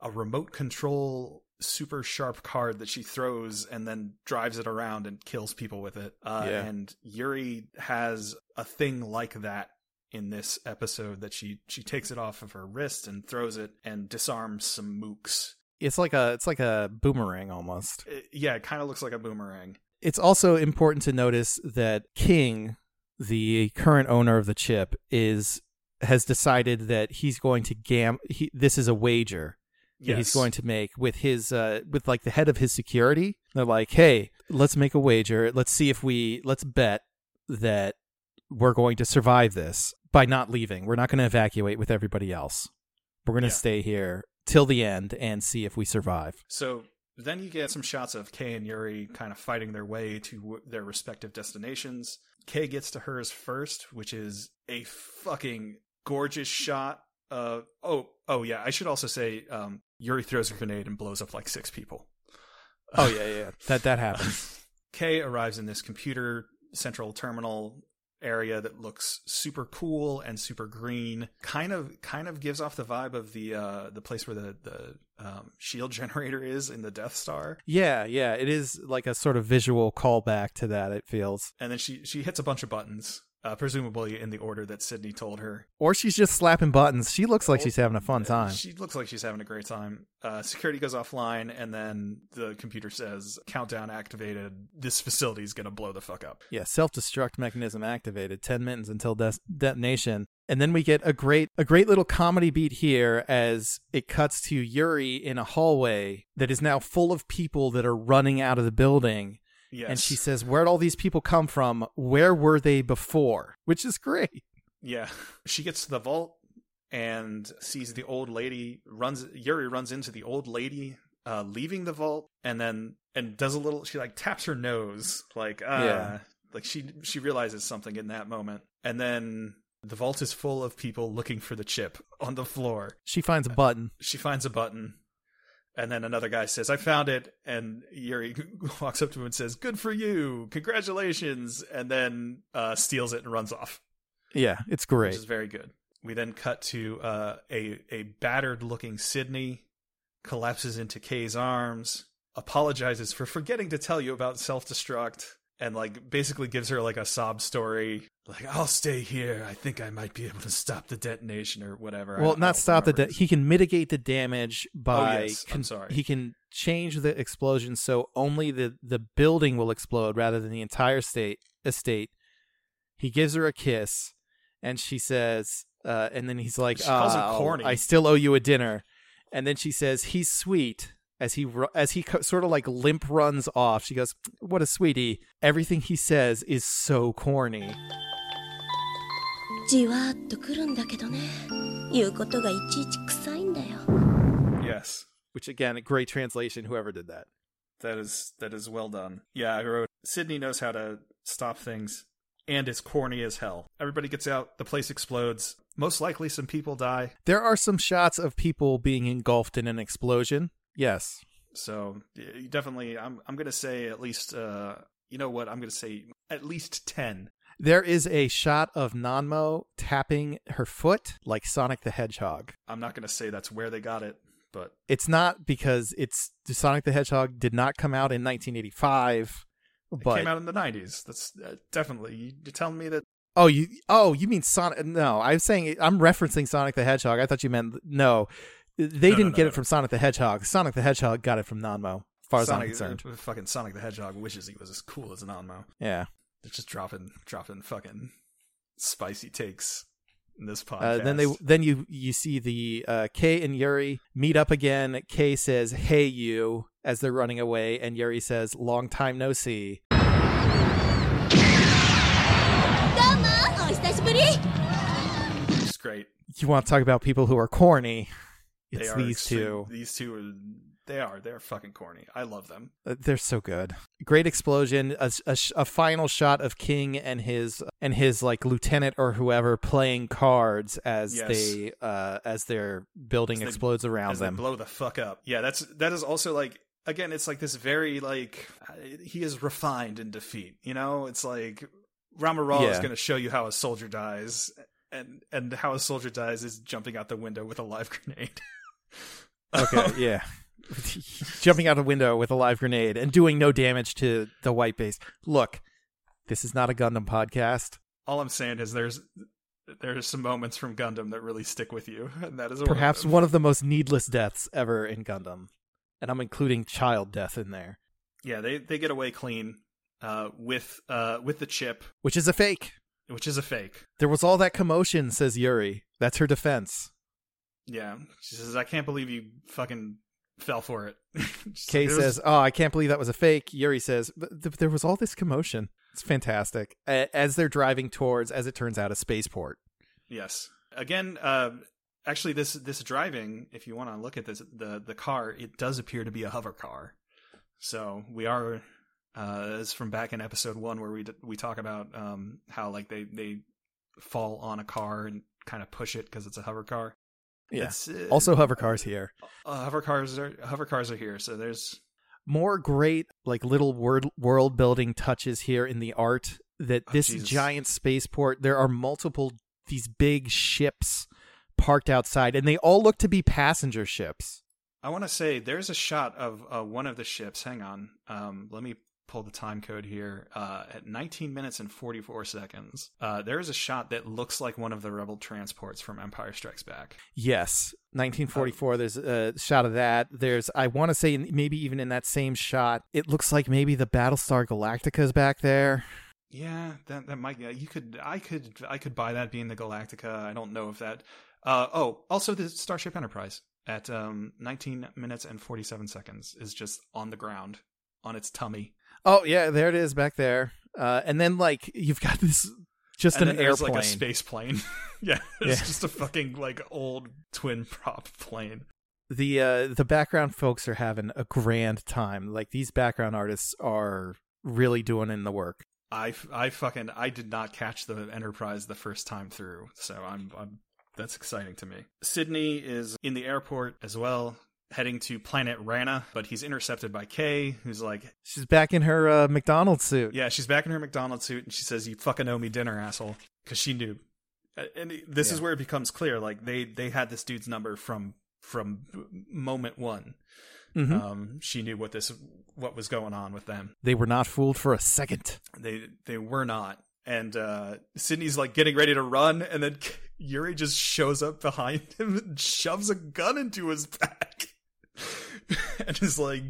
a remote control super sharp card that she throws and then drives it around and kills people with it. Uh, Yeah. And Yuri has a thing like that in this episode that she she takes it off of her wrist and throws it and disarms some mooks. it's like a it's like a boomerang almost. It- yeah, it kind of looks like a boomerang. It's also important to notice that King, the current owner of the chip, is has decided that he's going to gam. He, this is a wager that he's going to make with his uh with like the head of his security. They're like, "Hey, let's make a wager. Let's see if we let's bet that we're going to survive this by not leaving. We're not going to evacuate with everybody else. We're going to Yeah. stay here till the end and see if we survive." So then you get some shots of Kei and Yuri kind of fighting their way to w- their respective destinations. Kei gets to hers first, which is a fucking gorgeous shot. Uh oh oh yeah. I should also say um, Yuri throws a grenade and blows up like six people. Oh yeah, yeah. That that happens. Kei arrives in this computer central terminal area that looks super cool and super green. Kind of kind of gives off the vibe of the uh the place where the the um, shield generator is in the Death Star. Yeah, yeah, it is like a sort of visual callback to that. It feels, And then she she hits a bunch of buttons, uh, presumably in the order that Sydney told her. or she's just slapping buttons. She looks like she's having a fun time. She looks like she's having a great time. Uh, security goes offline, and then the computer says, "Countdown activated. This facility is gonna blow the fuck up." Yeah, self-destruct mechanism activated. Ten minutes until des- detonation, and then we get a great, a great little comedy beat here as it cuts to Yuri in a hallway that is now full of people that are running out of the building, Yes, and she says, "Where'd all these people come from? Where were they before?" Which is great. Yeah. She gets to the vault and sees the old lady runs Yuri runs into the old lady uh leaving the vault and then and does a little she like taps her nose like uh Yeah. like she she realizes something in that moment. And then the vault is full of people looking for the chip on the floor. She finds a button. She finds a button and then another guy says, I found it. And Yuri walks up to him and says, Good for you. Congratulations. And then uh, steals it and runs off Yeah, it's which great. is very good. We then cut to uh, a a battered looking Sydney collapses into Kei's arms, apologizes for forgetting to tell you about self destruct, and like basically gives her like a sob story, like I'll stay here. I think I might be able to stop the detonation or whatever. Well, not stop the. remember Da- his- he can mitigate the damage by. Oh, yes. I'm sorry. He can change the explosion so only the the building will explode rather than the entire state estate. He gives her a kiss, and she says, uh, and then he's like, She calls him "Oh, corny." I still owe you a dinner," and then she says, "He's sweet." As he ru- as he co- sort of like limp runs off, she goes, "What a sweetie!" Everything he says is so corny. じわーっとくるんだけどね言うことがいちいち臭いんだよ Yes. Which again, a great translation. Whoever did that. That is that is well done. Yeah, I wrote Sydney knows how to stop things and it's corny as hell. Everybody gets out, the place explodes. Most likely some people die. There are some shots of people being engulfed in an explosion. Yes. So definitely I'm I'm going to say at least uh you know what? I'm going to say at least 10. There is a shot of Nanmo tapping her foot like Sonic the Hedgehog. I'm not going to say that's where they got it, but It's not because it's Sonic the Hedgehog did not come out in 1985, it but came out in the 90s. That's uh, definitely you- you're telling me that oh you oh you mean Sonic? No, I'm saying I'm referencing Sonic the Hedgehog. I thought you meant no. They no, didn't no, no, get it from Sonic the Hedgehog. Sonic the Hedgehog got it from Nanmo. As far Sonic, as I'm uh, concerned, fucking Sonic the Hedgehog wishes he was as cool as Nanmo. Yeah, they're just dropping dropping fucking spicy takes in this podcast. Uh, then they then you you see the uh, Kei and Yuri meet up again. Kei says, "Hey you," as they're running away, and Yuri says, "Long time no see." It's great. You want to talk about people who are corny? They It's are these extreme- two. These two are. They are. They're fucking corny. I love them. Uh, They're so good. Great explosion. A, a, a final shot of King and his and his like lieutenant or whoever playing cards as Yes. they uh as their building As they- explodes around as them. they blow the fuck up. Yeah, that's that is also like again, it's like this very like he is refined in defeat. You know, it's like Ramba Ral is going to show you how a soldier dies, and and how a soldier dies is jumping out the window with a live grenade. Okay, yeah. Jumping out a window with a live grenade and doing no damage to the white base. Look, this is not a Gundam podcast. All I'm saying is there's there's some moments from Gundam that really stick with you, and that is one of Perhaps one of the most needless deaths ever in Gundam. And I'm including child death in there, Yeah, they they get away clean uh, with uh, with the chip, which is a fake. which is a fake. There was all that commotion, says Yuri. That's her defense. Yeah, she says, "I can't believe you fucking fell for it." Kei like, "It was- says, "Oh, I can't believe that was a fake." Yuri says, "But th- there was all this commotion." It's fantastic. A- As they're driving towards, as it turns out, a spaceport. Yes. Again, uh, actually, this this driving, if you want to look at this, the the car, it does appear to be a hover car. So we are, uh, as from back in episode one, where we d- we talk about um, how like they they fall on a car and kind of push it because it's a hover car. Yeah. Uh, Also, hover cars here. uh, hover cars are hover cars are here. So there's More great, like little word world building touches here in the art. That Oh, this Jesus. giant spaceport, there are multiple these big ships parked outside, and they all look to be passenger ships. I want to say there's a shot of uh, one of the ships. Hang on. Um, let me pull the time code here. Uh, at 19 minutes and 44 seconds, uh, there is a shot that looks like one of the rebel transports from Empire Strikes Back. Yes, 1944. There's a shot of that. There's, I want to say, maybe even in that same shot, it looks like maybe the Battlestar Galactica's back there. Yeah, that that might. Yeah, you could. I could. I could buy that being the Galactica. I don't know if that. Uh, oh, also the Starship Enterprise at um, 19 minutes and 47 seconds is just on the ground on its tummy. Oh yeah, there it is back there. Uh, and then like you've got this, just and an airplane. like a space plane. yeah, it's Yeah. just a fucking like old twin prop plane. the uh, the background folks are having a grand time. Like these background artists are really doing in the work. I, I fucking I did not catch the Enterprise the first time through, so I'm I'm that's exciting to me. Sydney is in the airport as well, heading to planet Rana, but he's intercepted by Kei, who's like, She's back in her uh, McDonald's suit. yeah, she's back in her McDonald's suit, and she says, "You fucking owe me dinner, asshole," because she knew. And this is where it becomes clear, like they they had this dude's number from from moment one. Mhm. Um, she knew what this what was going on with them. They were not fooled for a second. They they were not. And uh Sydney's like getting ready to run and then Yuri just shows up behind him and shoves a gun into his back. And is like,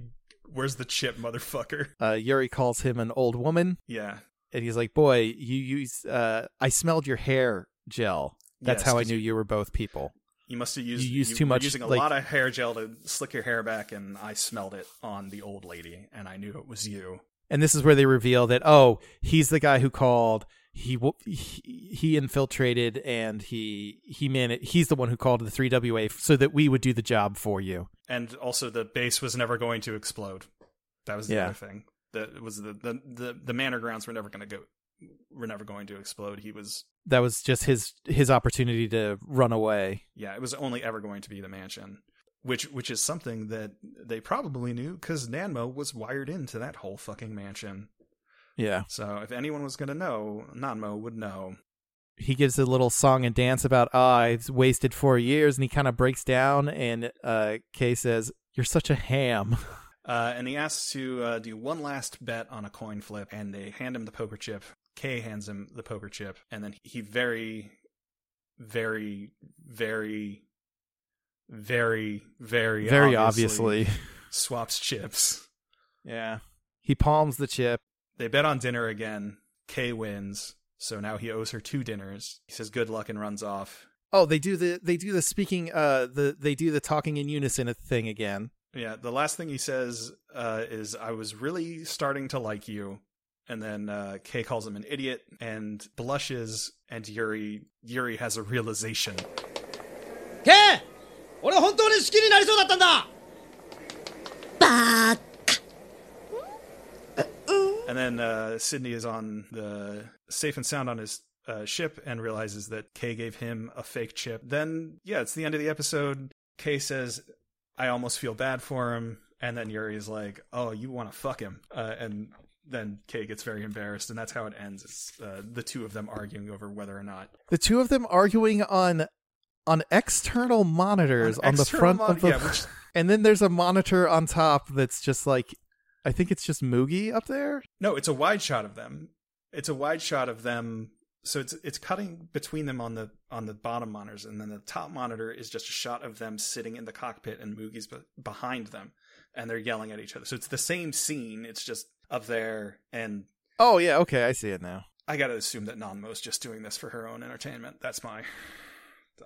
Where's the chip, motherfucker? Uh, Yuri calls him an old woman, Yeah. and he's like, "Boy, you use. Uh, I smelled your hair gel. That's Yes, how I knew you were both people." You must have used You used you too much, using a like- lot of hair gel to slick your hair back and I smelled it on the old lady and I knew it was you. And this is where they reveal that oh, he's the guy who called. He he, he infiltrated and he he man he's the one who called the 3WA so that we would do the job for you. And also the base was never going to explode. That was the Yeah. other thing. That was the, the the the manor grounds were never going to go were never going to explode. He was That was just his his opportunity to run away. yeah, it was only ever going to be the mansion. Which which is something that they probably knew cuz Nanmo was wired into that whole fucking mansion. Yeah. So if anyone was going to know, Nanmo would know. He gives a little song and dance about ah, I've wasted 4 years and he kind of breaks down and uh Kei says, "You're such a ham." Uh, and he asks to uh, do one last bet on a coin flip, and they hand him the poker chip. Kei hands him the poker chip, and then he very, very, very, very, very, Very obviously, obviously. swaps chips. Yeah. He palms the chip. They bet on dinner again. Kei wins, so now he owes her two dinners. He says good luck and runs off. Oh, they do the they do the speaking uh the they do the talking in unison thing again. Yeah, the last thing he says uh, is I was really starting to like you. And then uh, Kei calls him an idiot and blushes, and Yuri Yuri has a realization. Kei! 俺は本当に好きになりそうだったんだバー then uh, Sydney is on the safe and sound on his uh, ship and realizes that Kei gave him a fake chip. Then, yeah, it's the end of the episode. Kei says, I almost feel bad for him. And then Yuri is like, Oh, you want to fuck him. Uh, and then Kei gets very embarrassed. And that's how it ends. It's uh, the two of them arguing over whether or not. The two of them arguing on on external monitors on, the external front mon- of the yeah, which- and then there's a monitor on top that's just like I think it's just Mughi up there. No, it's a wide shot of them. It's a wide shot of them. So it's it's cutting between them on the on the bottom monitors, and then the top monitor is just a shot of them sitting in the cockpit, and Mughi's be- behind them, and they're yelling at each other. So it's the same scene. It's just up there, and Oh yeah, okay, I see it now. I gotta assume that Nanmo's just doing this for her own entertainment. That's my.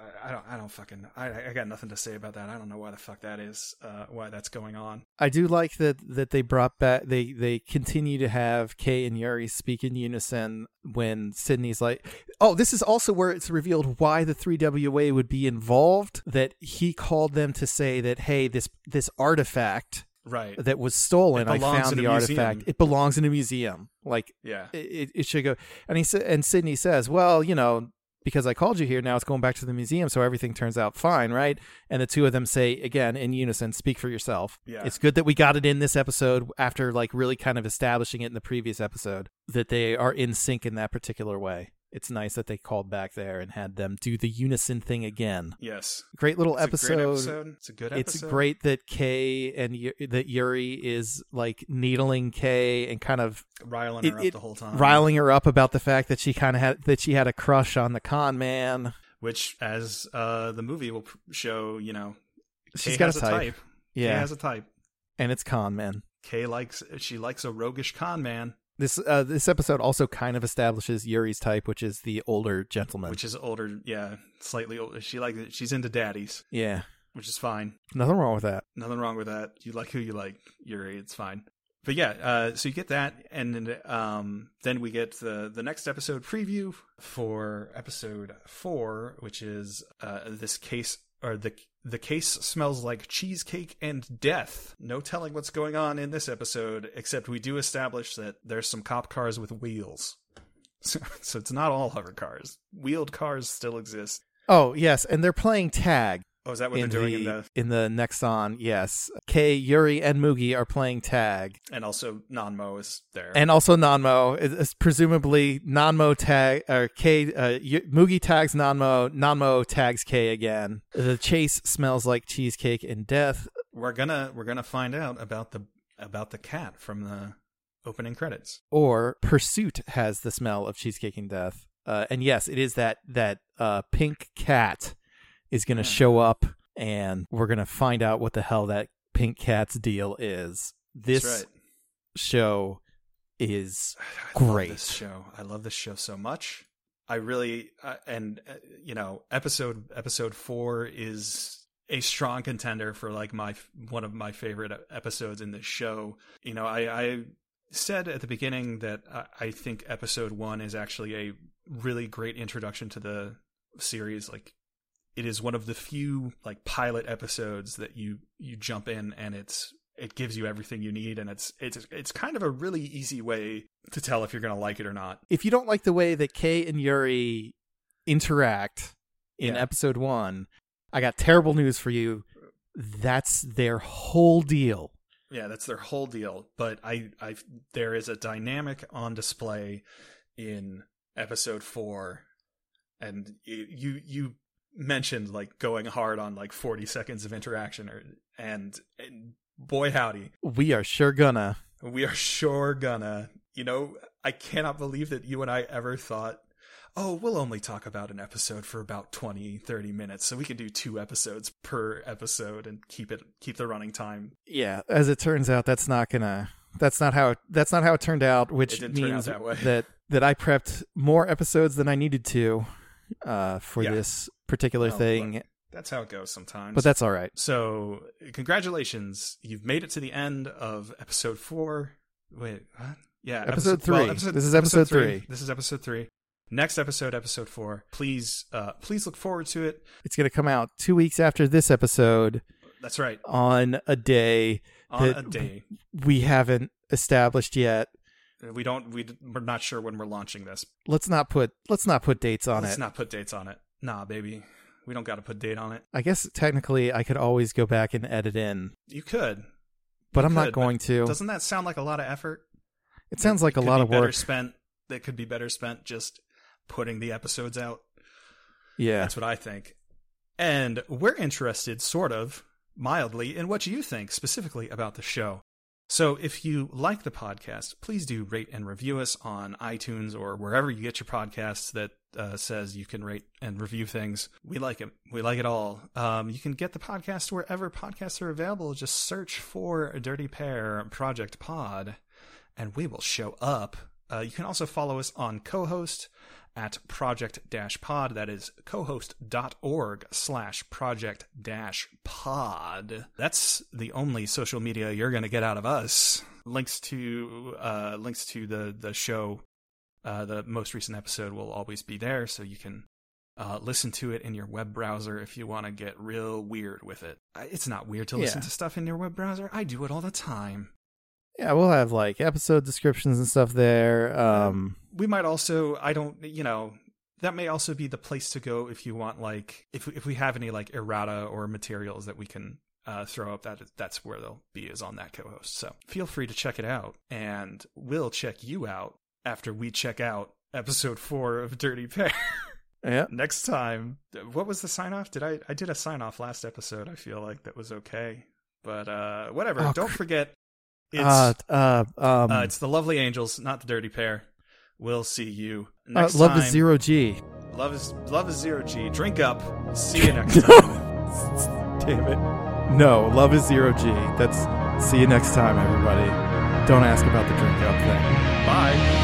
I, I don't. I don't fucking. I. I got nothing to say about that. I don't know why the fuck that is. Uh, why that's going on. I do like that that they brought back they they continue to have Kei and Yuri speak in unison when Sydney's like, "Oh, this is also where it's revealed why the 3WA would be involved that he called them to say that hey, this this artifact Right. that was stolen, I found the artifact. museum. It belongs in a museum. Like Yeah. it, it should go. And he said, and Sydney says, "Well, you know, because I called you here, now it's going back to the museum, so everything turns out fine, right?" And the two of them say again in unison, "Speak for yourself." Yeah. It's good that we got it in this episode after like really kind of establishing it in the previous episode that they are in sync in that particular way. It's nice that they called back there and had them do the unison thing again. Yes. Great little It's episode. a great episode. It's a good episode. It's great that Kei and Yu- that Yuri is like needling Kei and kind of riling her up it- the whole time. riling her up about the fact that she kind of had that she had a crush on the con man. which, as uh, the movie will show, you know, She's Kei got has a type. Kei Yeah, has a type. and it's con man. Kei likes she likes a roguish con man, This uh, this episode also kind of establishes Yuri's type, which is the older gentleman. which is older. Yeah, slightly older. She like she's into daddies, yeah, which is fine. nothing wrong with that. Nothing wrong with that. You like who you like, Yuri. It's fine. But yeah, uh, so you get that, and then, um, then we get the the next episode preview for episode four, which is uh, this case or the the case smells like cheesecake and death. No telling what's going on in this episode, except we do establish that there's some cop cars with wheels. So, so it's not all hover cars. Wheeled cars still exist. Oh yes, and they're playing tag Oh, is that what they're doing the, in the? in the Nexon. Yes, Kei, Yuri, and Mughi are playing tag. And also Nanmo is there. and also Nanmo is, is presumably Nanmo tag or Kei uh, y- Mughi tags Nanmo, Nanmo tags Kei again. The chase smells like cheesecake and death. we're gonna we're gonna find out about the about the cat from the opening credits. Or Pursuit has the smell of cheesecake and death. Uh, and yes, it is that that uh, pink cat is going to Yeah. show up, and we're going to find out what the hell that pink cat's deal is. This right. show is Great. this show. I love this show so much. I really uh, and uh, you know episode episode four is a strong contender for like my one of my favorite episodes in this show. You know, I, I said at the beginning that I, I think episode one is actually a really great introduction to the series. Like, it is one of the few like pilot episodes that you you jump in and it's it gives you everything you need and it's it's it's kind of a really easy way to tell if you're going to like it or not. if you don't like the way that Kei and Yuri interact in Yeah. episode one, I got terrible news for you. That's their whole deal. Yeah, that's their whole deal. But I, I, there is a dynamic on display in episode four, and you, you mentioned like going hard on like forty seconds of interaction, or and, and boy howdy, We are sure gonna. we are sure gonna. You know, I cannot believe that you and I ever thought. Oh, we'll only talk about an episode for about 20, 30 minutes, so we can do two episodes per episode and keep it keep the running time Yeah, as it turns out, that's not gonna. That's not how. it, That's not how it turned out. Which It didn't out means that way. that that I prepped more episodes than I needed to uh, for Yeah. this particular Well, thing. look, That's how it goes sometimes. But that's all right. so congratulations, you've made it to the end of episode four. Wait, what? Yeah, Episode well, three. This is episode three. This is episode three. next episode, episode four. Please, uh, please look forward to it. It's going to come out two weeks after this episode That's right. on a day On that a day. we haven't established yet. We don't. We we're not sure when we're launching this. Let's not put let's not put dates on it. Let's not put dates on it. Nah, baby. We don't got to put date on it. I guess technically I could always go back and edit in, You could, but You I'm not going to. Doesn't that sound like a lot of effort? It sounds like a lot be of better work. spent. That could be better spent just putting the episodes out. Yeah. That's what I think. And we're interested, sort of, mildly, in what you think specifically about the show. So if you like the podcast, please do rate and review us on iTunes or wherever you get your podcasts that uh, says you can rate and review things. We like it. We like it all. Um, you can get the podcast wherever podcasts are available. Just search for Dirty Pair Project Pod, and we will show up. Uh, you can also follow us on co-host at project dash pod that is cohost.org slash project dash pod that's the only social media you're going to get out of us links to uh links to the the show uh the most recent episode will always be there so you can uh, listen to it in your web browser if you want to get real weird with it. It's not weird to listen Yeah. to stuff in your web browser. I do it all the time. Yeah, we'll have like episode descriptions and stuff there. Um we might also i don't you know that may also be the place to go if you want like if if we have any like errata or materials that we can uh, throw up that that's where they'll be is on that co-host so feel free to check it out and we'll check you out after we check out episode four of dirty pair yeah. next time what was the sign off did i i did a sign off last episode i feel like that was okay but uh whatever Oh, don't forget it's Uh uh um uh, it's the lovely angels not the dirty pair we'll see you uh, next love time. is zero G. Love is love is zero G. Drink up. See you next time. Damn it. No, love is zero G. That's see you next time, everybody. Don't ask about the drink up thing. Bye.